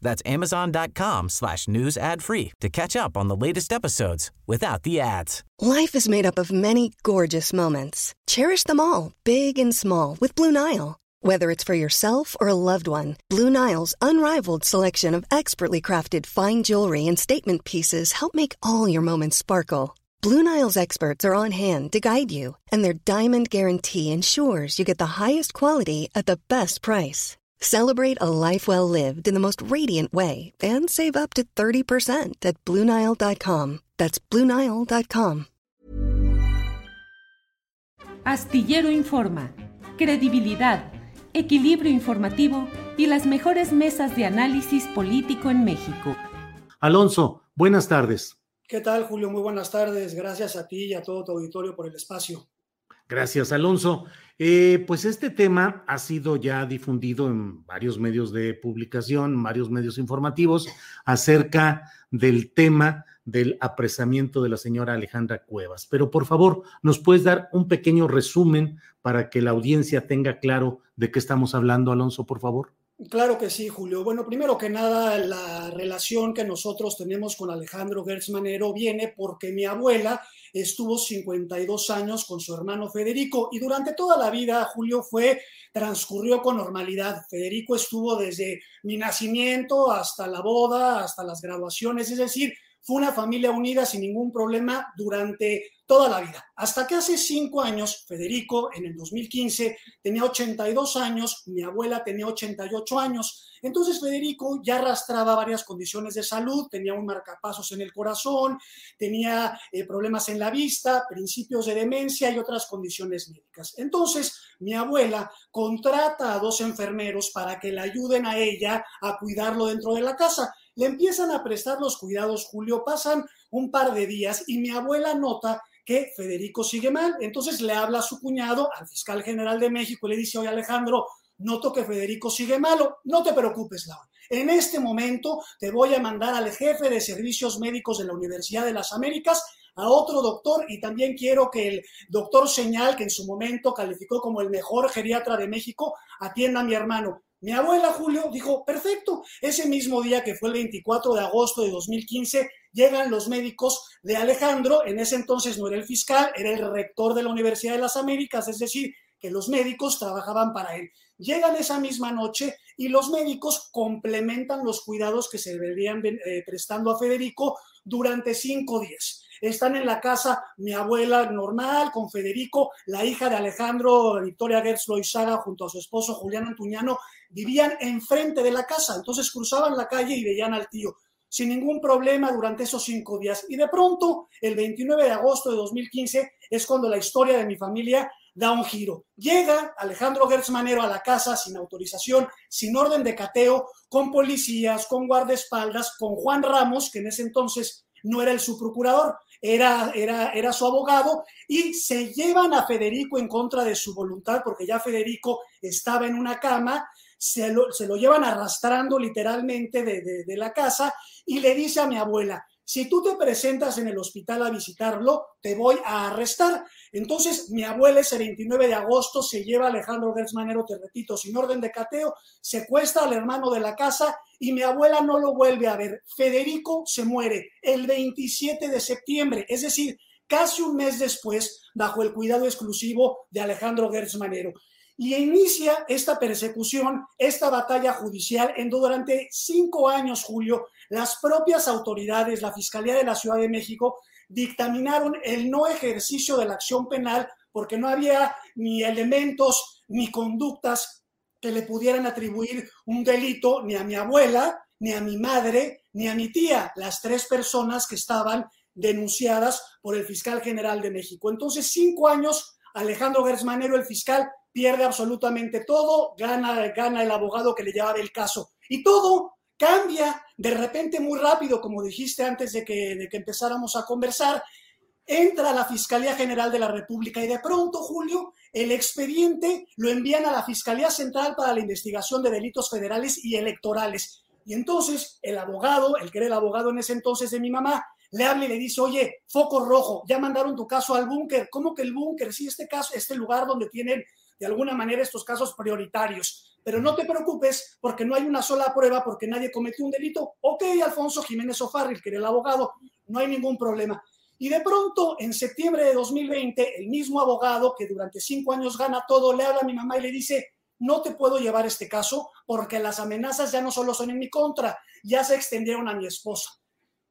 That's amazon.com slash news ad free to catch up on the latest episodes without the ads. Life is made up of many gorgeous moments. Cherish them all, big and small, with Blue Nile. Whether it's for yourself or a loved one, Blue Nile's unrivaled selection of expertly crafted fine jewelry and statement pieces help make all your moments sparkle. Blue Nile's experts are on hand to guide you, and their diamond guarantee ensures you get the highest quality at the best price. Celebrate a life well lived in the most radiant way and save up to 30% at BlueNile.com. That's BlueNile.com. Astillero Informa, credibilidad, equilibrio informativo y las mejores mesas de análisis político en México. Alonso, buenas tardes. ¿Qué tal, Julio? Muy buenas tardes. Gracias a ti y a todo tu auditorio por el espacio. Gracias, Alonso. Eh, pues este tema ha sido ya difundido en varios medios de publicación, varios medios informativos, acerca del tema del apresamiento de la señora Alejandra Cuevas. Pero por favor, ¿nos puedes dar un pequeño resumen para que la audiencia tenga claro de qué estamos hablando, Alonso, por favor? Claro que sí, Julio. Bueno, primero que nada, la relación que nosotros tenemos con Alejandro Gertz Manero viene porque mi abuela estuvo 52 años con su hermano Federico y durante toda la vida, Julio, fue, transcurrió con normalidad. Federico estuvo desde mi nacimiento hasta la boda, hasta las graduaciones, es decir, fue una familia unida sin ningún problema durante toda la vida. Hasta que hace cinco años, Federico, en el 2015, tenía 82 años, mi abuela tenía 88 años. Entonces Federico ya arrastraba varias condiciones de salud, tenía un marcapasos en el corazón, tenía eh, problemas en la vista, principios de demencia y otras condiciones médicas. Entonces mi abuela contrata a dos enfermeros para que le ayuden a ella a cuidarlo dentro de la casa. Le empiezan a prestar los cuidados, Julio, pasan un par de días y mi abuela nota que Federico sigue mal. Entonces le habla a su cuñado, al fiscal general de México, y le dice, oye Alejandro, noto que Federico sigue malo, no te preocupes, Laura. En este momento te voy a mandar al jefe de servicios médicos de la Universidad de las Américas, a otro doctor, y también quiero que el doctor Señal, que en su momento calificó como el mejor geriatra de México, atienda a mi hermano. Mi abuela Julio dijo, perfecto, ese mismo día que fue el 24 de agosto de 2015, llegan los médicos de Alejandro, en ese entonces no era el fiscal, era el rector de la Universidad de las Américas, es decir, que los médicos trabajaban para él. Llegan esa misma noche y los médicos complementan los cuidados que se verían eh, prestando a Federico durante cinco días. Están en la casa mi abuela normal con Federico, la hija de Alejandro, Victoria Gertz Loizaga, junto a su esposo Julián Antuñano, vivían enfrente de la casa. Entonces cruzaban la calle y veían al tío sin ningún problema durante esos cinco días. Y de pronto, el 29 de agosto de 2015, es cuando la historia de mi familia da un giro. Llega Alejandro Gertz Manero a la casa sin autorización, sin orden de cateo, con policías, con guardaespaldas, con Juan Ramos, que en ese entonces no era el subprocurador, era, era, era su abogado, y se llevan a Federico en contra de su voluntad, porque ya Federico estaba en una cama, se lo, se lo llevan arrastrando literalmente de, de la casa y le dice a mi abuela, si tú te presentas en el hospital a visitarlo, te voy a arrestar. Entonces, mi abuela ese 29 de agosto se lleva Alejandro Gertz Manero, te repito, sin orden de cateo, secuestra al hermano de la casa y mi abuela no lo vuelve a ver. Federico se muere el 27 de septiembre, es decir, casi un mes después, bajo el cuidado exclusivo de Alejandro Gertz Manero y inicia esta persecución, esta batalla judicial, en durante cinco años, Julio, las propias autoridades, la Fiscalía de la Ciudad de México, dictaminaron el no ejercicio de la acción penal porque no había ni elementos ni conductas que le pudieran atribuir un delito ni a mi abuela, ni a mi madre, ni a mi tía, las tres personas que estaban denunciadas por el fiscal general de México. Entonces, cinco años, Alejandro Gersmanero, el fiscal, pierde absolutamente todo, gana, gana el abogado que le llevaba el caso. Y todo cambia de repente muy rápido, como dijiste antes de que, de que empezáramos a conversar, entra la Fiscalía General de la República y de pronto, Julio, el expediente lo envían a la Fiscalía Central para la investigación de delitos federales y electorales. Y entonces el abogado, el que era el abogado en ese entonces de mi mamá, le habla y le dice, oye, foco rojo, ya mandaron tu caso al búnker. ¿Cómo que el búnker? Sí, este caso, este lugar donde tienen de alguna manera estos casos prioritarios. Pero no te preocupes porque no hay una sola prueba porque nadie cometió un delito. Ok, Alfonso Jiménez Ofarril, que era el abogado, no hay ningún problema. Y de pronto, en septiembre de 2020, el mismo abogado que durante cinco años gana todo, le habla a mi mamá y le dice, no te puedo llevar este caso porque las amenazas ya no solo son en mi contra, ya se extendieron a mi esposa.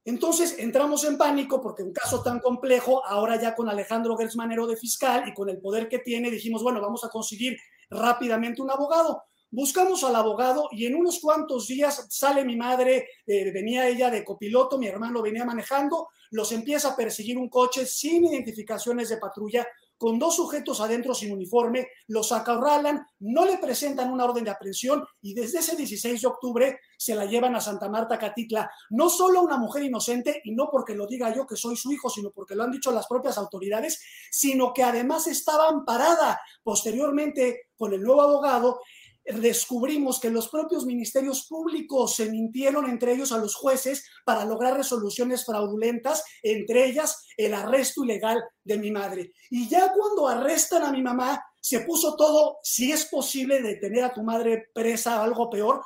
Entonces entramos en pánico porque un caso tan complejo, ahora ya con Alejandro Gersmanero de fiscal y con el poder que tiene, dijimos, bueno, vamos a conseguir rápidamente un abogado. Buscamos al abogado y en unos cuantos días sale mi madre, eh, venía ella de copiloto, mi hermano venía manejando, los empieza a perseguir un coche sin identificaciones de patrulla, con dos sujetos adentro sin uniforme, los acorralan, no le presentan una orden de aprehensión y desde ese 16 de octubre se la llevan a Santa Marta Catitla. No solo una mujer inocente, y no porque lo diga yo que soy su hijo, sino porque lo han dicho las propias autoridades, sino que además estaba amparada posteriormente con el nuevo abogado descubrimos que los propios ministerios públicos se mintieron entre ellos a los jueces para lograr resoluciones fraudulentas, entre ellas el arresto ilegal de mi madre. Y ya cuando arrestan a mi mamá, se puso todo, si es posible detener a tu madre presa, algo peor,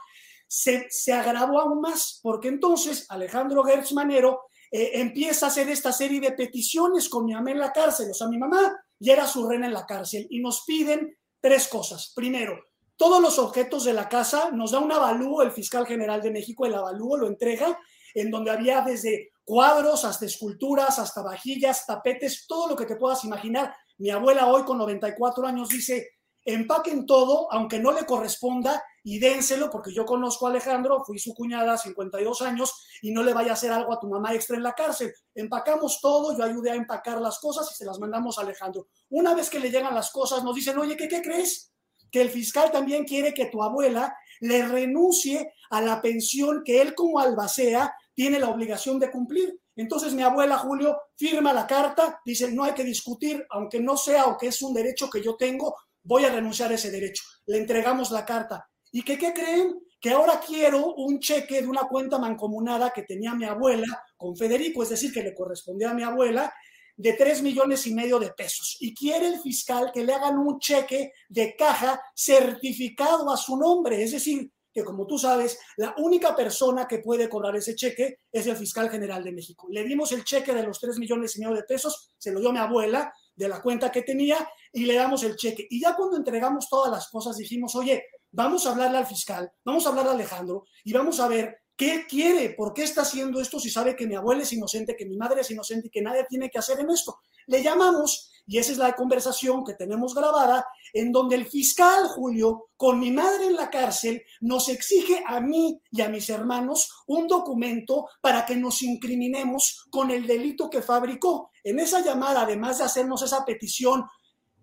se, se agravó aún más, porque entonces Alejandro Gertz Manero eh, empieza a hacer esta serie de peticiones con mi mamá en la cárcel, o sea, mi mamá ya era su reina en la cárcel, y nos piden tres cosas. Primero, todos los objetos de la casa, nos da un avalúo, el fiscal general de México, el avalúo lo entrega, en donde había desde cuadros hasta esculturas, hasta vajillas, tapetes, todo lo que te puedas imaginar. Mi abuela hoy con 94 años dice, empaquen todo, aunque no le corresponda, y dénselo, porque yo conozco a Alejandro, fui su cuñada, 52 años, y no le vaya a hacer algo a tu mamá extra en la cárcel. Empacamos todo, yo ayudé a empacar las cosas y se las mandamos a Alejandro. Una vez que le llegan las cosas, nos dicen, oye, ¿qué, qué crees? Que el fiscal también quiere que tu abuela le renuncie a la pensión que él como albacea tiene la obligación de cumplir. Entonces mi abuela Julio firma la carta, dice, no hay que discutir, aunque no sea o que es un derecho que yo tengo, voy a renunciar a ese derecho. Le entregamos la carta. ¿Y que, qué creen? Que ahora quiero un cheque de una cuenta mancomunada que tenía mi abuela con Federico, es decir, que le correspondía a mi abuela, de 3 millones y medio de pesos y quiere el fiscal que le hagan un cheque de caja certificado a su nombre, es decir, que como tú sabes, la única persona que puede cobrar ese cheque es el fiscal general de México. Le dimos el cheque de los 3 millones y medio de pesos, se lo dio mi abuela de la cuenta que tenía y le damos el cheque. Y ya cuando entregamos todas las cosas dijimos, oye, vamos a hablarle al fiscal, vamos a hablarle a Alejandro y vamos a ver ¿Qué quiere? ¿Por qué está haciendo esto si sabe que mi abuela es inocente, que mi madre es inocente y que nadie tiene que hacer en esto? Le llamamos y esa es la conversación que tenemos grabada en donde el fiscal Julio, con mi madre en la cárcel, nos exige a mí y a mis hermanos un documento para que nos incriminemos con el delito que fabricó. En esa llamada, además de hacernos esa petición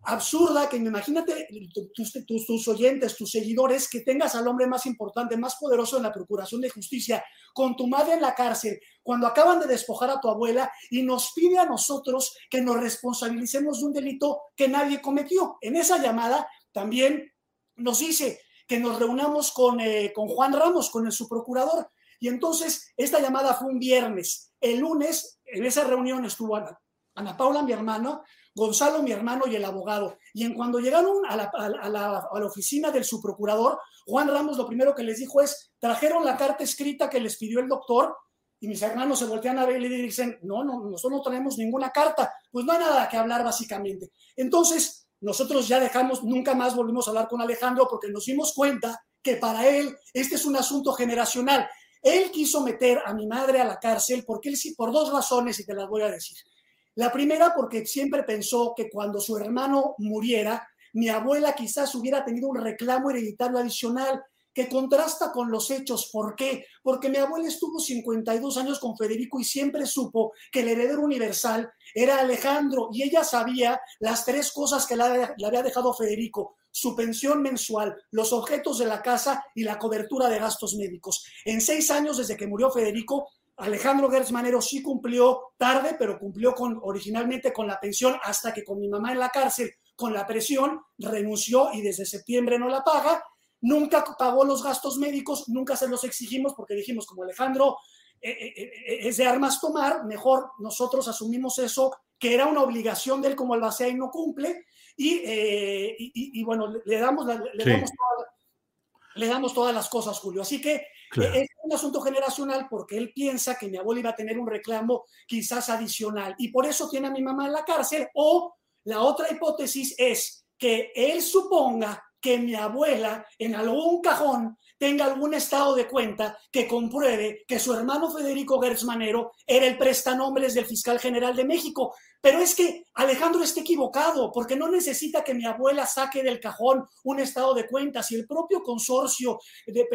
absurda que imagínate tus, tus, oyentes, tus seguidores, que tengas al hombre más importante, más poderoso en la Procuración de Justicia, con tu madre en la cárcel, cuando acaban de despojar a tu abuela y nos pide a nosotros que nos responsabilicemos de un delito que nadie cometió. En esa llamada también nos dice que nos reunamos con, eh, con Juan Ramos, con el subprocurador. Y entonces esta llamada fue un viernes. El lunes, en esa reunión estuvo Ana, Ana Paula, mi hermana, Gonzalo, mi hermano y el abogado. Y en cuando llegaron a la, oficina del subprocurador, Juan Ramos lo primero que les dijo es, trajeron la carta escrita que les pidió el doctor y mis hermanos se voltean a ver y le dicen, no, no, nosotros no tenemos ninguna carta. Pues no hay nada que hablar básicamente. Entonces, nosotros ya dejamos, nunca más volvimos a hablar con Alejandro porque nos dimos cuenta que para él este es un asunto generacional. Él quiso meter a mi madre a la cárcel porque él sí, por dos razones y te las voy a decir. La primera porque siempre pensó que cuando su hermano muriera, mi abuela quizás hubiera tenido un reclamo hereditario adicional que contrasta con los hechos. ¿Por qué? Porque mi abuela estuvo 52 años con Federico y siempre supo que el heredero universal era Alejandro y ella sabía las tres cosas que le había dejado Federico, su pensión mensual, los objetos de la casa y la cobertura de gastos médicos. En seis años desde que murió Federico, Alejandro Gertz Manero sí cumplió tarde, pero cumplió con, originalmente con la pensión hasta que con mi mamá en la cárcel, con la presión, renunció y desde septiembre no la paga. Nunca pagó los gastos médicos, nunca se los exigimos porque dijimos, como Alejandro eh, eh, eh, es de armas tomar, mejor nosotros asumimos eso, que era una obligación de él como albacea y no cumple, y, y, bueno, le damos, le, damos le damos todas las cosas, Julio. Así que es un asunto generacional porque él piensa que mi abuela iba a tener un reclamo quizás adicional y por eso tiene a mi mamá en la cárcel. O la otra hipótesis es que él suponga que mi abuela en algún cajón tenga algún estado de cuenta que compruebe que su hermano Federico Gertz Manero era el prestanombres del fiscal general de México. Pero es que Alejandro está equivocado, porque no necesita que mi abuela saque del cajón un estado de cuentas y el propio consorcio de,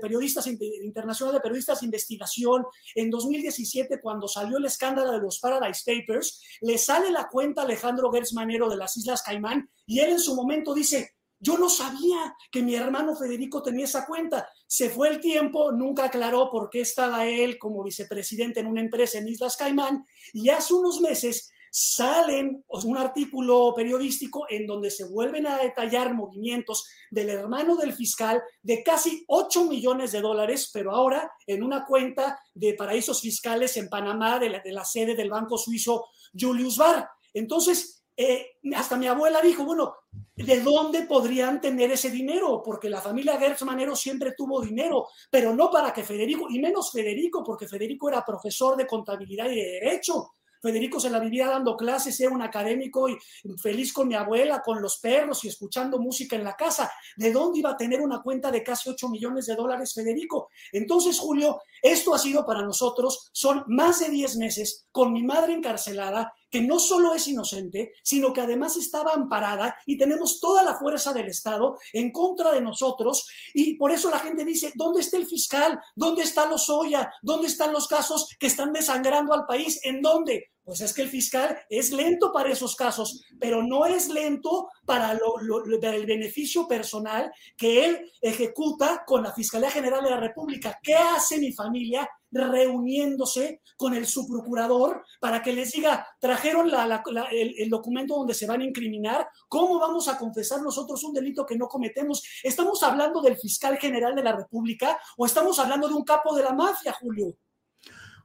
periodistas internacional de periodistas investigación en 2017, cuando salió el escándalo de los Paradise Papers, le sale la cuenta a Alejandro Gertz Manero de las Islas Caimán y él en su momento dice, yo no sabía que mi hermano Federico tenía esa cuenta. Se fue el tiempo, nunca aclaró por qué estaba él como vicepresidente en una empresa en Islas Caimán y hace unos meses salen un artículo periodístico en donde se vuelven a detallar movimientos del hermano del fiscal de casi 8 millones de dólares, pero ahora en una cuenta de paraísos fiscales en Panamá de la, de la sede del banco suizo Julius Baer. Entonces, eh, hasta mi abuela dijo, bueno, ¿de dónde podrían tener ese dinero? Porque la familia Gertz Manero siempre tuvo dinero, pero no para que Federico, y menos Federico, porque Federico era profesor de contabilidad y de derecho. Federico se la vivía dando clases, era un académico y feliz con mi abuela, con los perros y escuchando música en la casa. ¿De dónde iba a tener una cuenta de casi 8 millones de dólares Federico? Entonces, Julio, esto ha sido para nosotros, son más de 10 meses con mi madre encarcelada que no solo es inocente, sino que además estaba amparada y tenemos toda la fuerza del Estado en contra de nosotros. Y por eso la gente dice, ¿dónde está el fiscal? ¿Dónde está los Oya? ¿Dónde están los casos que están desangrando al país? ¿En dónde? Pues es que el fiscal es lento para esos casos, pero no es lento para el beneficio personal que él ejecuta con la Fiscalía General de la República. ¿Qué hace mi familia reuniéndose con el subprocurador para que les diga, trajeron el, documento donde se van a incriminar, ¿cómo vamos a confesar nosotros un delito que no cometemos? ¿Estamos hablando del fiscal general de la República o estamos hablando de un capo de la mafia, Julio?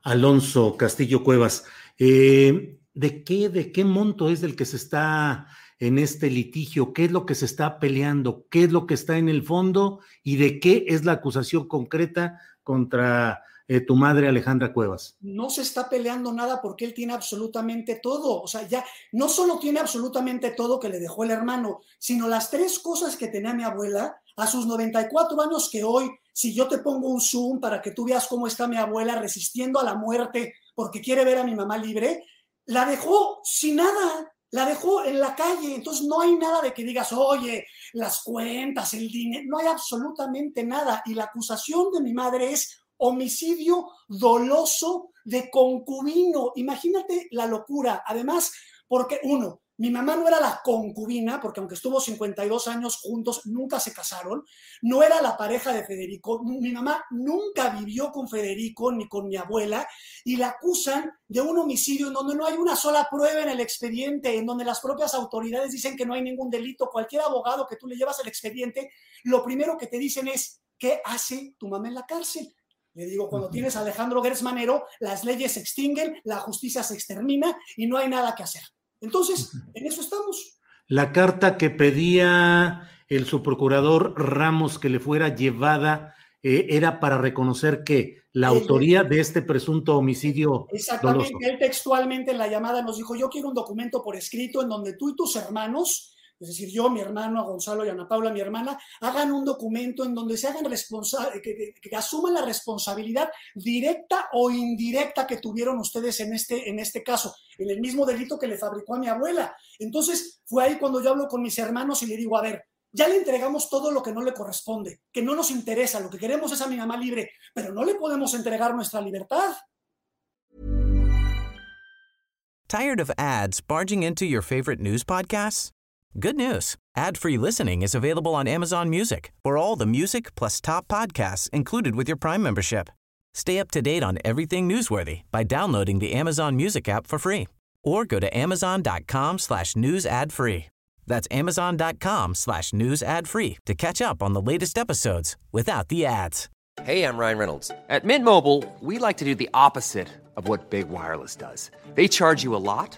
Alonso Castillo Cuevas, eh, ¿de qué, de qué monto es del que se está en este litigio? ¿Qué es lo que se está peleando? ¿Qué es lo que está en el fondo? ¿Y de qué es la acusación concreta contra eh, tu madre Alejandra Cuevas? No se está peleando nada porque él tiene absolutamente todo. O sea, ya no solo tiene absolutamente todo que le dejó el hermano, sino las tres cosas que tenía mi abuela a sus 94 años que hoy, si yo te pongo un zoom para que tú veas cómo está mi abuela resistiendo a la muerte porque quiere ver a mi mamá libre, la dejó sin nada, la dejó en la calle, entonces no hay nada de que digas, oye, las cuentas, el dinero, no hay absolutamente nada. Y la acusación de mi madre es homicidio doloso de concubino. Imagínate la locura. Además, porque uno, mi mamá no era la concubina, porque aunque estuvo 52 años juntos, nunca se casaron, no era la pareja de Federico, mi mamá nunca vivió con Federico ni con mi abuela, y la acusan de un homicidio en donde no hay una sola prueba en el expediente, en donde las propias autoridades dicen que no hay ningún delito. Cualquier abogado que tú le llevas el expediente, lo primero que te dicen es, ¿qué hace tu mamá en la cárcel? Le digo, cuando tienes a Alejandro Gertz Manero, las leyes se extinguen, la justicia se extermina y no hay nada que hacer. Entonces, en eso estamos. La carta que pedía el subprocurador Ramos que le fuera llevada eh, era para reconocer que la autoría de este presunto homicidio. Exactamente, él textualmente en la llamada nos dijo, yo quiero un documento por escrito en donde tú y tus hermanos es decir, yo, mi hermano, a Gonzalo y Ana Paula, mi hermana, hagan un documento en donde se hagan responsables, que, asuman la responsabilidad directa o indirecta que tuvieron ustedes en este, en este caso, en el mismo delito que le fabricó a mi abuela. Entonces, fue ahí cuando yo hablo con mis hermanos y le digo, a ver, ya le entregamos todo lo que no le corresponde, que no nos interesa, lo que queremos es a mi mamá libre, pero no le podemos entregar nuestra libertad. Tired of ads barging into your favorite news podcasts? Good news. Ad-free listening is available on Amazon Music for all the music plus top podcasts included with your Prime membership. Stay up to date on everything newsworthy by downloading the Amazon Music app for free or go to amazon.com slash news ad free. That's amazon.com slash news ad free to catch up on the latest episodes without the ads. Hey, I'm Ryan Reynolds. At Mint Mobile, we like to do the opposite of what Big Wireless does. They charge you a lot,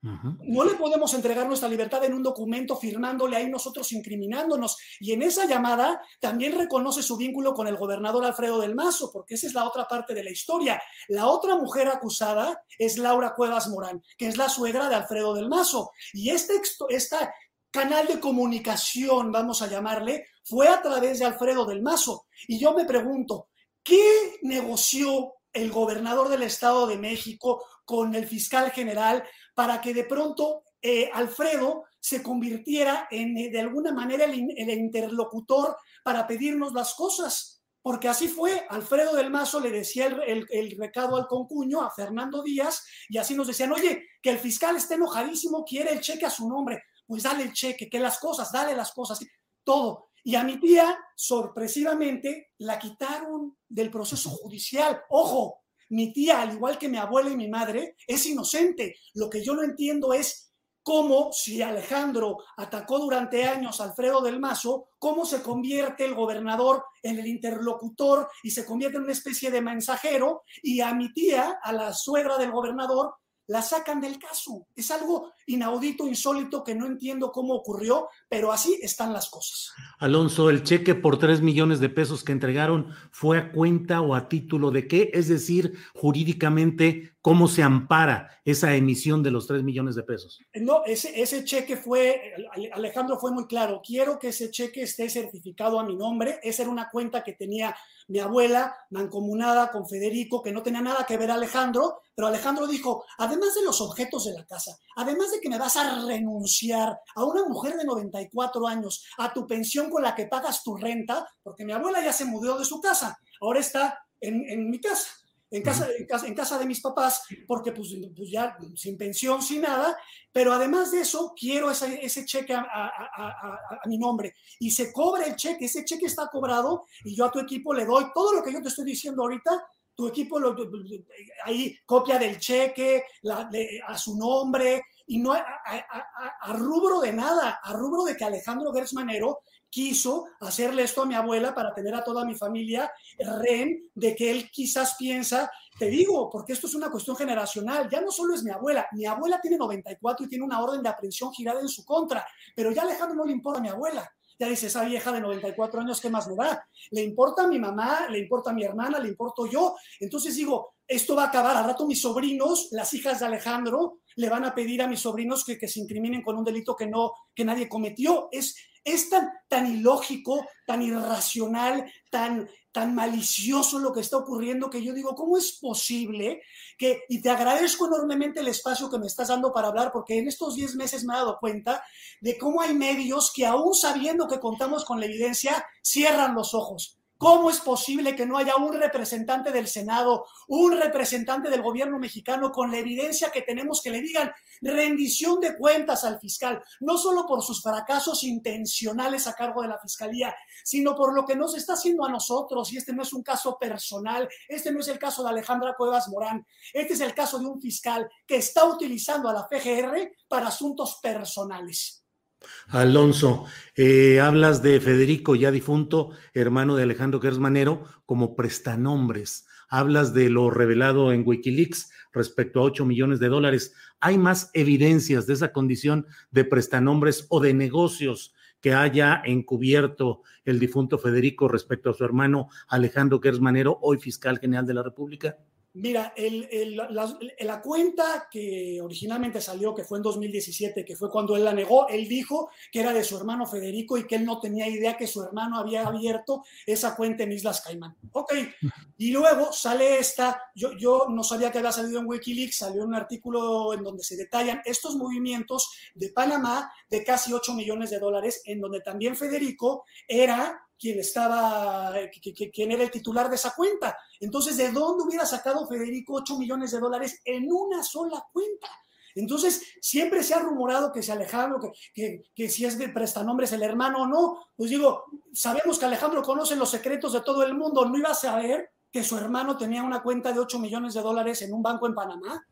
No le podemos entregar nuestra libertad en un documento firmándole ahí nosotros incriminándonos. Y en esa llamada también reconoce su vínculo con el gobernador Alfredo del Mazo, porque esa es la otra parte de la historia. La otra mujer acusada es Laura Cuevas Morán, que es la suegra de Alfredo del Mazo. Y este, canal de comunicación, vamos a llamarle, fue a través de Alfredo del Mazo. Y yo me pregunto, ¿qué negoció el gobernador del Estado de México con el fiscal general para que de pronto eh, Alfredo se convirtiera en, eh, de alguna manera, el, el, interlocutor para pedirnos las cosas. Porque así fue, Alfredo del Mazo le decía el, el, el, recado al concuño, a Fernando Díaz, y así nos decían, oye, que el fiscal está enojadísimo, quiere el cheque a su nombre, pues dale el cheque, que las cosas, dale las cosas, todo. Y a mi tía, sorpresivamente, la quitaron del proceso judicial. Ojo, mi tía, al igual que mi abuela y mi madre, es inocente. Lo que yo no entiendo es cómo, si Alejandro atacó durante años a Alfredo del Mazo, cómo se convierte el gobernador en el interlocutor y se convierte en una especie de mensajero y a mi tía, a la suegra del gobernador, la sacan del caso. Es algo inaudito, insólito, que no entiendo cómo ocurrió, pero así están las cosas. Alonso, el cheque por tres millones de pesos que entregaron fue a cuenta o a título de qué? Es decir, jurídicamente, ¿cómo se ampara esa emisión de los tres millones de pesos? No, ese, cheque fue, Alejandro fue muy claro, quiero que ese cheque esté certificado a mi nombre. Esa era una cuenta que tenía mi abuela, mancomunada con Federico, que no tenía nada que ver Alejandro, pero Alejandro dijo, además de los objetos de la casa, además de que me vas a renunciar a una mujer de 94 años, a tu pensión con la que pagas tu renta, porque mi abuela ya se mudó de su casa, ahora está en mi casa. En casa, en casa, en, casa, de mis papás, porque pues, pues, ya sin pensión, sin nada, pero además de eso, quiero ese, ese cheque a, a, a, a, mi nombre. Y se cobra el cheque, ese cheque está cobrado y yo a tu equipo le doy todo lo que yo te estoy diciendo ahorita, tu equipo lo, ahí copia del cheque la, a su nombre y no a, rubro de nada, a rubro de que Alejandro Gersmanero quiso hacerle esto a mi abuela para tener a toda mi familia rehén de que él quizás piensa, te digo, porque esto es una cuestión generacional, ya no solo es mi abuela, mi abuela tiene 94 y tiene una orden de aprehensión girada en su contra, pero ya Alejandro no le importa a mi abuela. Ya dice, esa vieja de 94 años, ¿qué más me da? Le importa a mi mamá, le importa a mi hermana, le importo yo. Entonces digo, esto va a acabar. Al rato mis sobrinos, las hijas de Alejandro, le van a pedir a mis sobrinos que, que se incriminen con un delito que no, que nadie cometió. Es, es tan, tan ilógico, tan irracional, tan, tan malicioso lo que está ocurriendo que yo digo, ¿cómo es posible que, y te agradezco enormemente el espacio que me estás dando para hablar, porque en estos 10 meses me he dado cuenta de cómo hay medios que aún sabiendo que contamos con la evidencia, cierran los ojos. ¿Cómo es posible que no haya un representante del Senado, un representante del gobierno mexicano con la evidencia que tenemos que le digan rendición de cuentas al fiscal, no solo por sus fracasos intencionales a cargo de la fiscalía, sino por lo que nos está haciendo a nosotros? Y este no es un caso personal, este no es el caso de Alejandra Cuevas Morán, este es el caso de un fiscal que está utilizando a la PGR para asuntos personales. Alonso, eh, hablas de Federico, ya difunto, hermano de Alejandro Gersmanero, como prestanombres. Hablas de lo revelado en Wikileaks respecto a 8 millones de dólares. ¿Hay más evidencias de esa condición de prestanombres o de negocios que haya encubierto el difunto Federico respecto a su hermano Alejandro Gersmanero, hoy fiscal general de la República? Mira, el, la, cuenta que originalmente salió, que fue en 2017, que fue cuando él la negó, él dijo que era de su hermano Federico y que él no tenía idea que su hermano había abierto esa cuenta en Islas Caimán. Ok, y luego sale esta, yo, yo no sabía que había salido en Wikileaks, salió un artículo en donde se detallan estos movimientos de Panamá de casi 8 millones de dólares, en donde también Federico era quien estaba, quien era el titular de esa cuenta. Entonces, ¿de dónde hubiera sacado Federico 8 millones de dólares en una sola cuenta? Entonces, siempre se ha rumorado que si Alejandro, que, que, si es de prestanombres el hermano o no, pues digo, sabemos que Alejandro conoce los secretos de todo el mundo, ¿no iba a saber que su hermano tenía una cuenta de 8 millones de dólares en un banco en Panamá?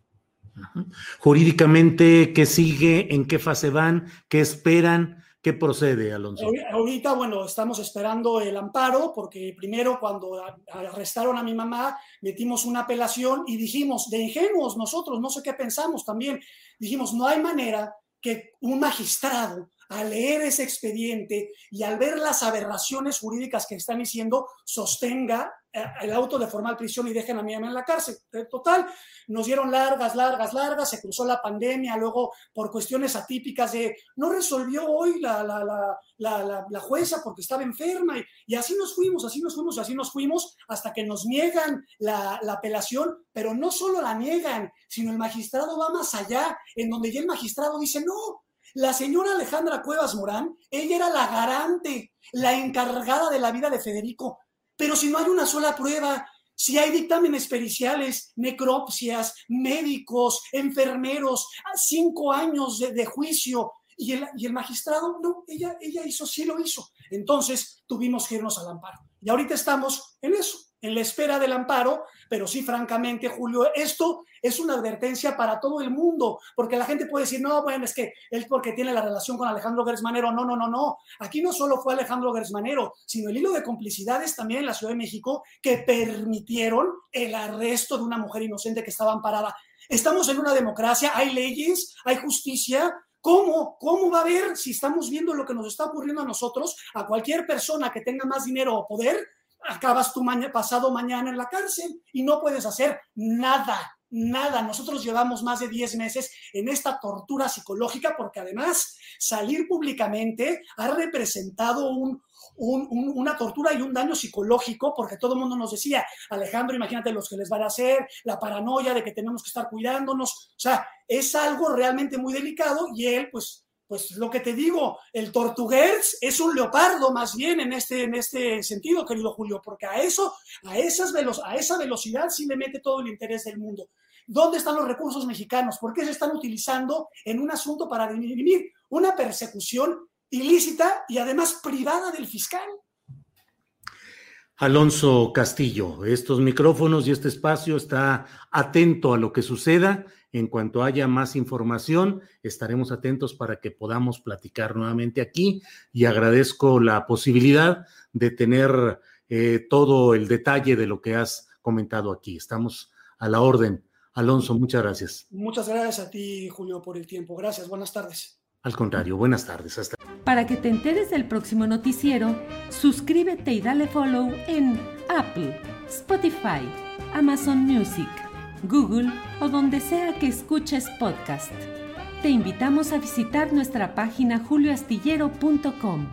Jurídicamente, ¿qué sigue? ¿En qué fase van? ¿Qué esperan? ¿Qué procede, Alonso? Ahorita, bueno, estamos esperando el amparo porque primero cuando arrestaron a mi mamá metimos una apelación y dijimos, de ingenuos nosotros, no sé qué pensamos también, dijimos, no hay manera que un magistrado al leer ese expediente y al ver las aberraciones jurídicas que están diciendo, sostenga eh, el auto de formal prisión y dejen a mi en la cárcel. Eh, total, nos dieron largas, largas, largas, se cruzó la pandemia, luego por cuestiones atípicas de no resolvió hoy la, la, la, la jueza porque estaba enferma y, y, así nos fuimos, así nos fuimos, así nos fuimos hasta que nos niegan la, apelación, pero no solo la niegan, sino el magistrado va más allá, en donde ya el magistrado dice, no, la señora Alejandra Cuevas Morán, ella era la garante, la encargada de la vida de Federico. Pero si no hay una sola prueba, si hay dictámenes periciales, necropsias, médicos, enfermeros, cinco años de, juicio, y el, y el, magistrado, no, ella, ella hizo, sí lo hizo. Entonces tuvimos que irnos al amparo. Y ahorita estamos en eso en la espera del amparo, pero sí, francamente, Julio, esto es una advertencia para todo el mundo, porque la gente puede decir, no, bueno, es que él porque tiene la relación con Alejandro Gersmanero. No, no, no, no. Aquí no solo fue Alejandro Gersmanero, sino el hilo de complicidades también en la Ciudad de México que permitieron el arresto de una mujer inocente que estaba amparada. Estamos en una democracia, hay leyes, hay justicia, ¿Cómo? ¿Cómo va a haber, si estamos viendo lo que nos está ocurriendo a nosotros, a cualquier persona que tenga más dinero o poder, acabas tu pasado mañana en la cárcel y no puedes hacer nada, nada. Nosotros llevamos más de 10 meses en esta tortura psicológica porque además salir públicamente ha representado un, una tortura y un daño psicológico, porque todo el mundo nos decía, Alejandro, imagínate los que les van a hacer, la paranoia de que tenemos que estar cuidándonos, o sea, es algo realmente muy delicado y él, pues, pues lo que te digo, el tortugués es un leopardo más bien en este, en este sentido, querido Julio, porque a eso, a, esas a esa velocidad sí le mete todo el interés del mundo. ¿Dónde están los recursos mexicanos? ¿Por qué se están utilizando en un asunto para dirimir una persecución ilícita y además privada del fiscal? Alonso Castillo, estos micrófonos y este espacio está atento a lo que suceda en cuanto haya más información, estaremos atentos para que podamos platicar nuevamente aquí y agradezco la posibilidad de tener eh, todo el detalle de lo que has comentado aquí. Estamos a la orden. Alonso, muchas gracias. Muchas gracias a ti, Julio, por el tiempo. Gracias. Buenas tardes. Al contrario, buenas tardes. Hasta. Para que te enteres del próximo noticiero, suscríbete y dale follow en Apple, Spotify, Amazon Music Google o donde sea que escuches podcast. Te invitamos a visitar nuestra página julioastillero.com.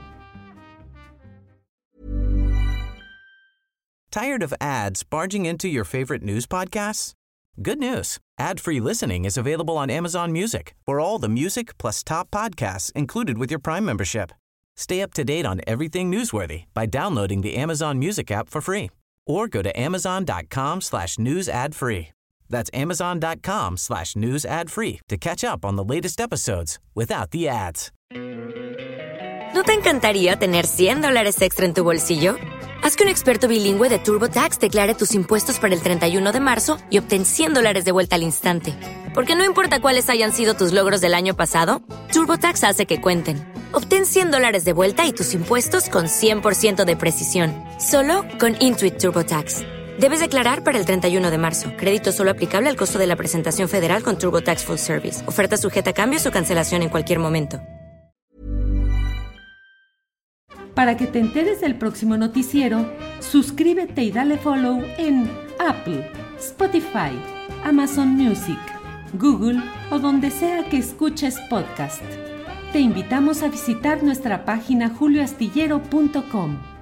Tired of ads barging into your favorite news podcasts? Good news. Ad-free listening is available on Amazon Music. For all the music plus top podcasts included with your Prime membership. Stay up to date on everything newsworthy by downloading the Amazon Music app for free or go to amazon.com slash. That's amazon.com slash news ad free to catch up on the latest episodes without the ads. ¿No te encantaría tener 100 dólares extra en tu bolsillo? Haz que un experto bilingüe de TurboTax declare tus impuestos para el 31 de marzo y obtén 100 dólares de vuelta al instante. Porque no importa cuáles hayan sido tus logros del año pasado, TurboTax hace que cuenten. Obtén 100 dólares de vuelta y tus impuestos con 100% de precisión. Solo con Intuit TurboTax. Debes declarar para el 31 de marzo. Crédito solo aplicable al costo de la presentación federal con Turbo Tax Full Service. Oferta sujeta a cambios o cancelación en cualquier momento. Para que te enteres del próximo noticiero, suscríbete y dale follow en Apple, Spotify, Amazon Music, Google o donde sea que escuches podcast. Te invitamos a visitar nuestra página julioastillero.com.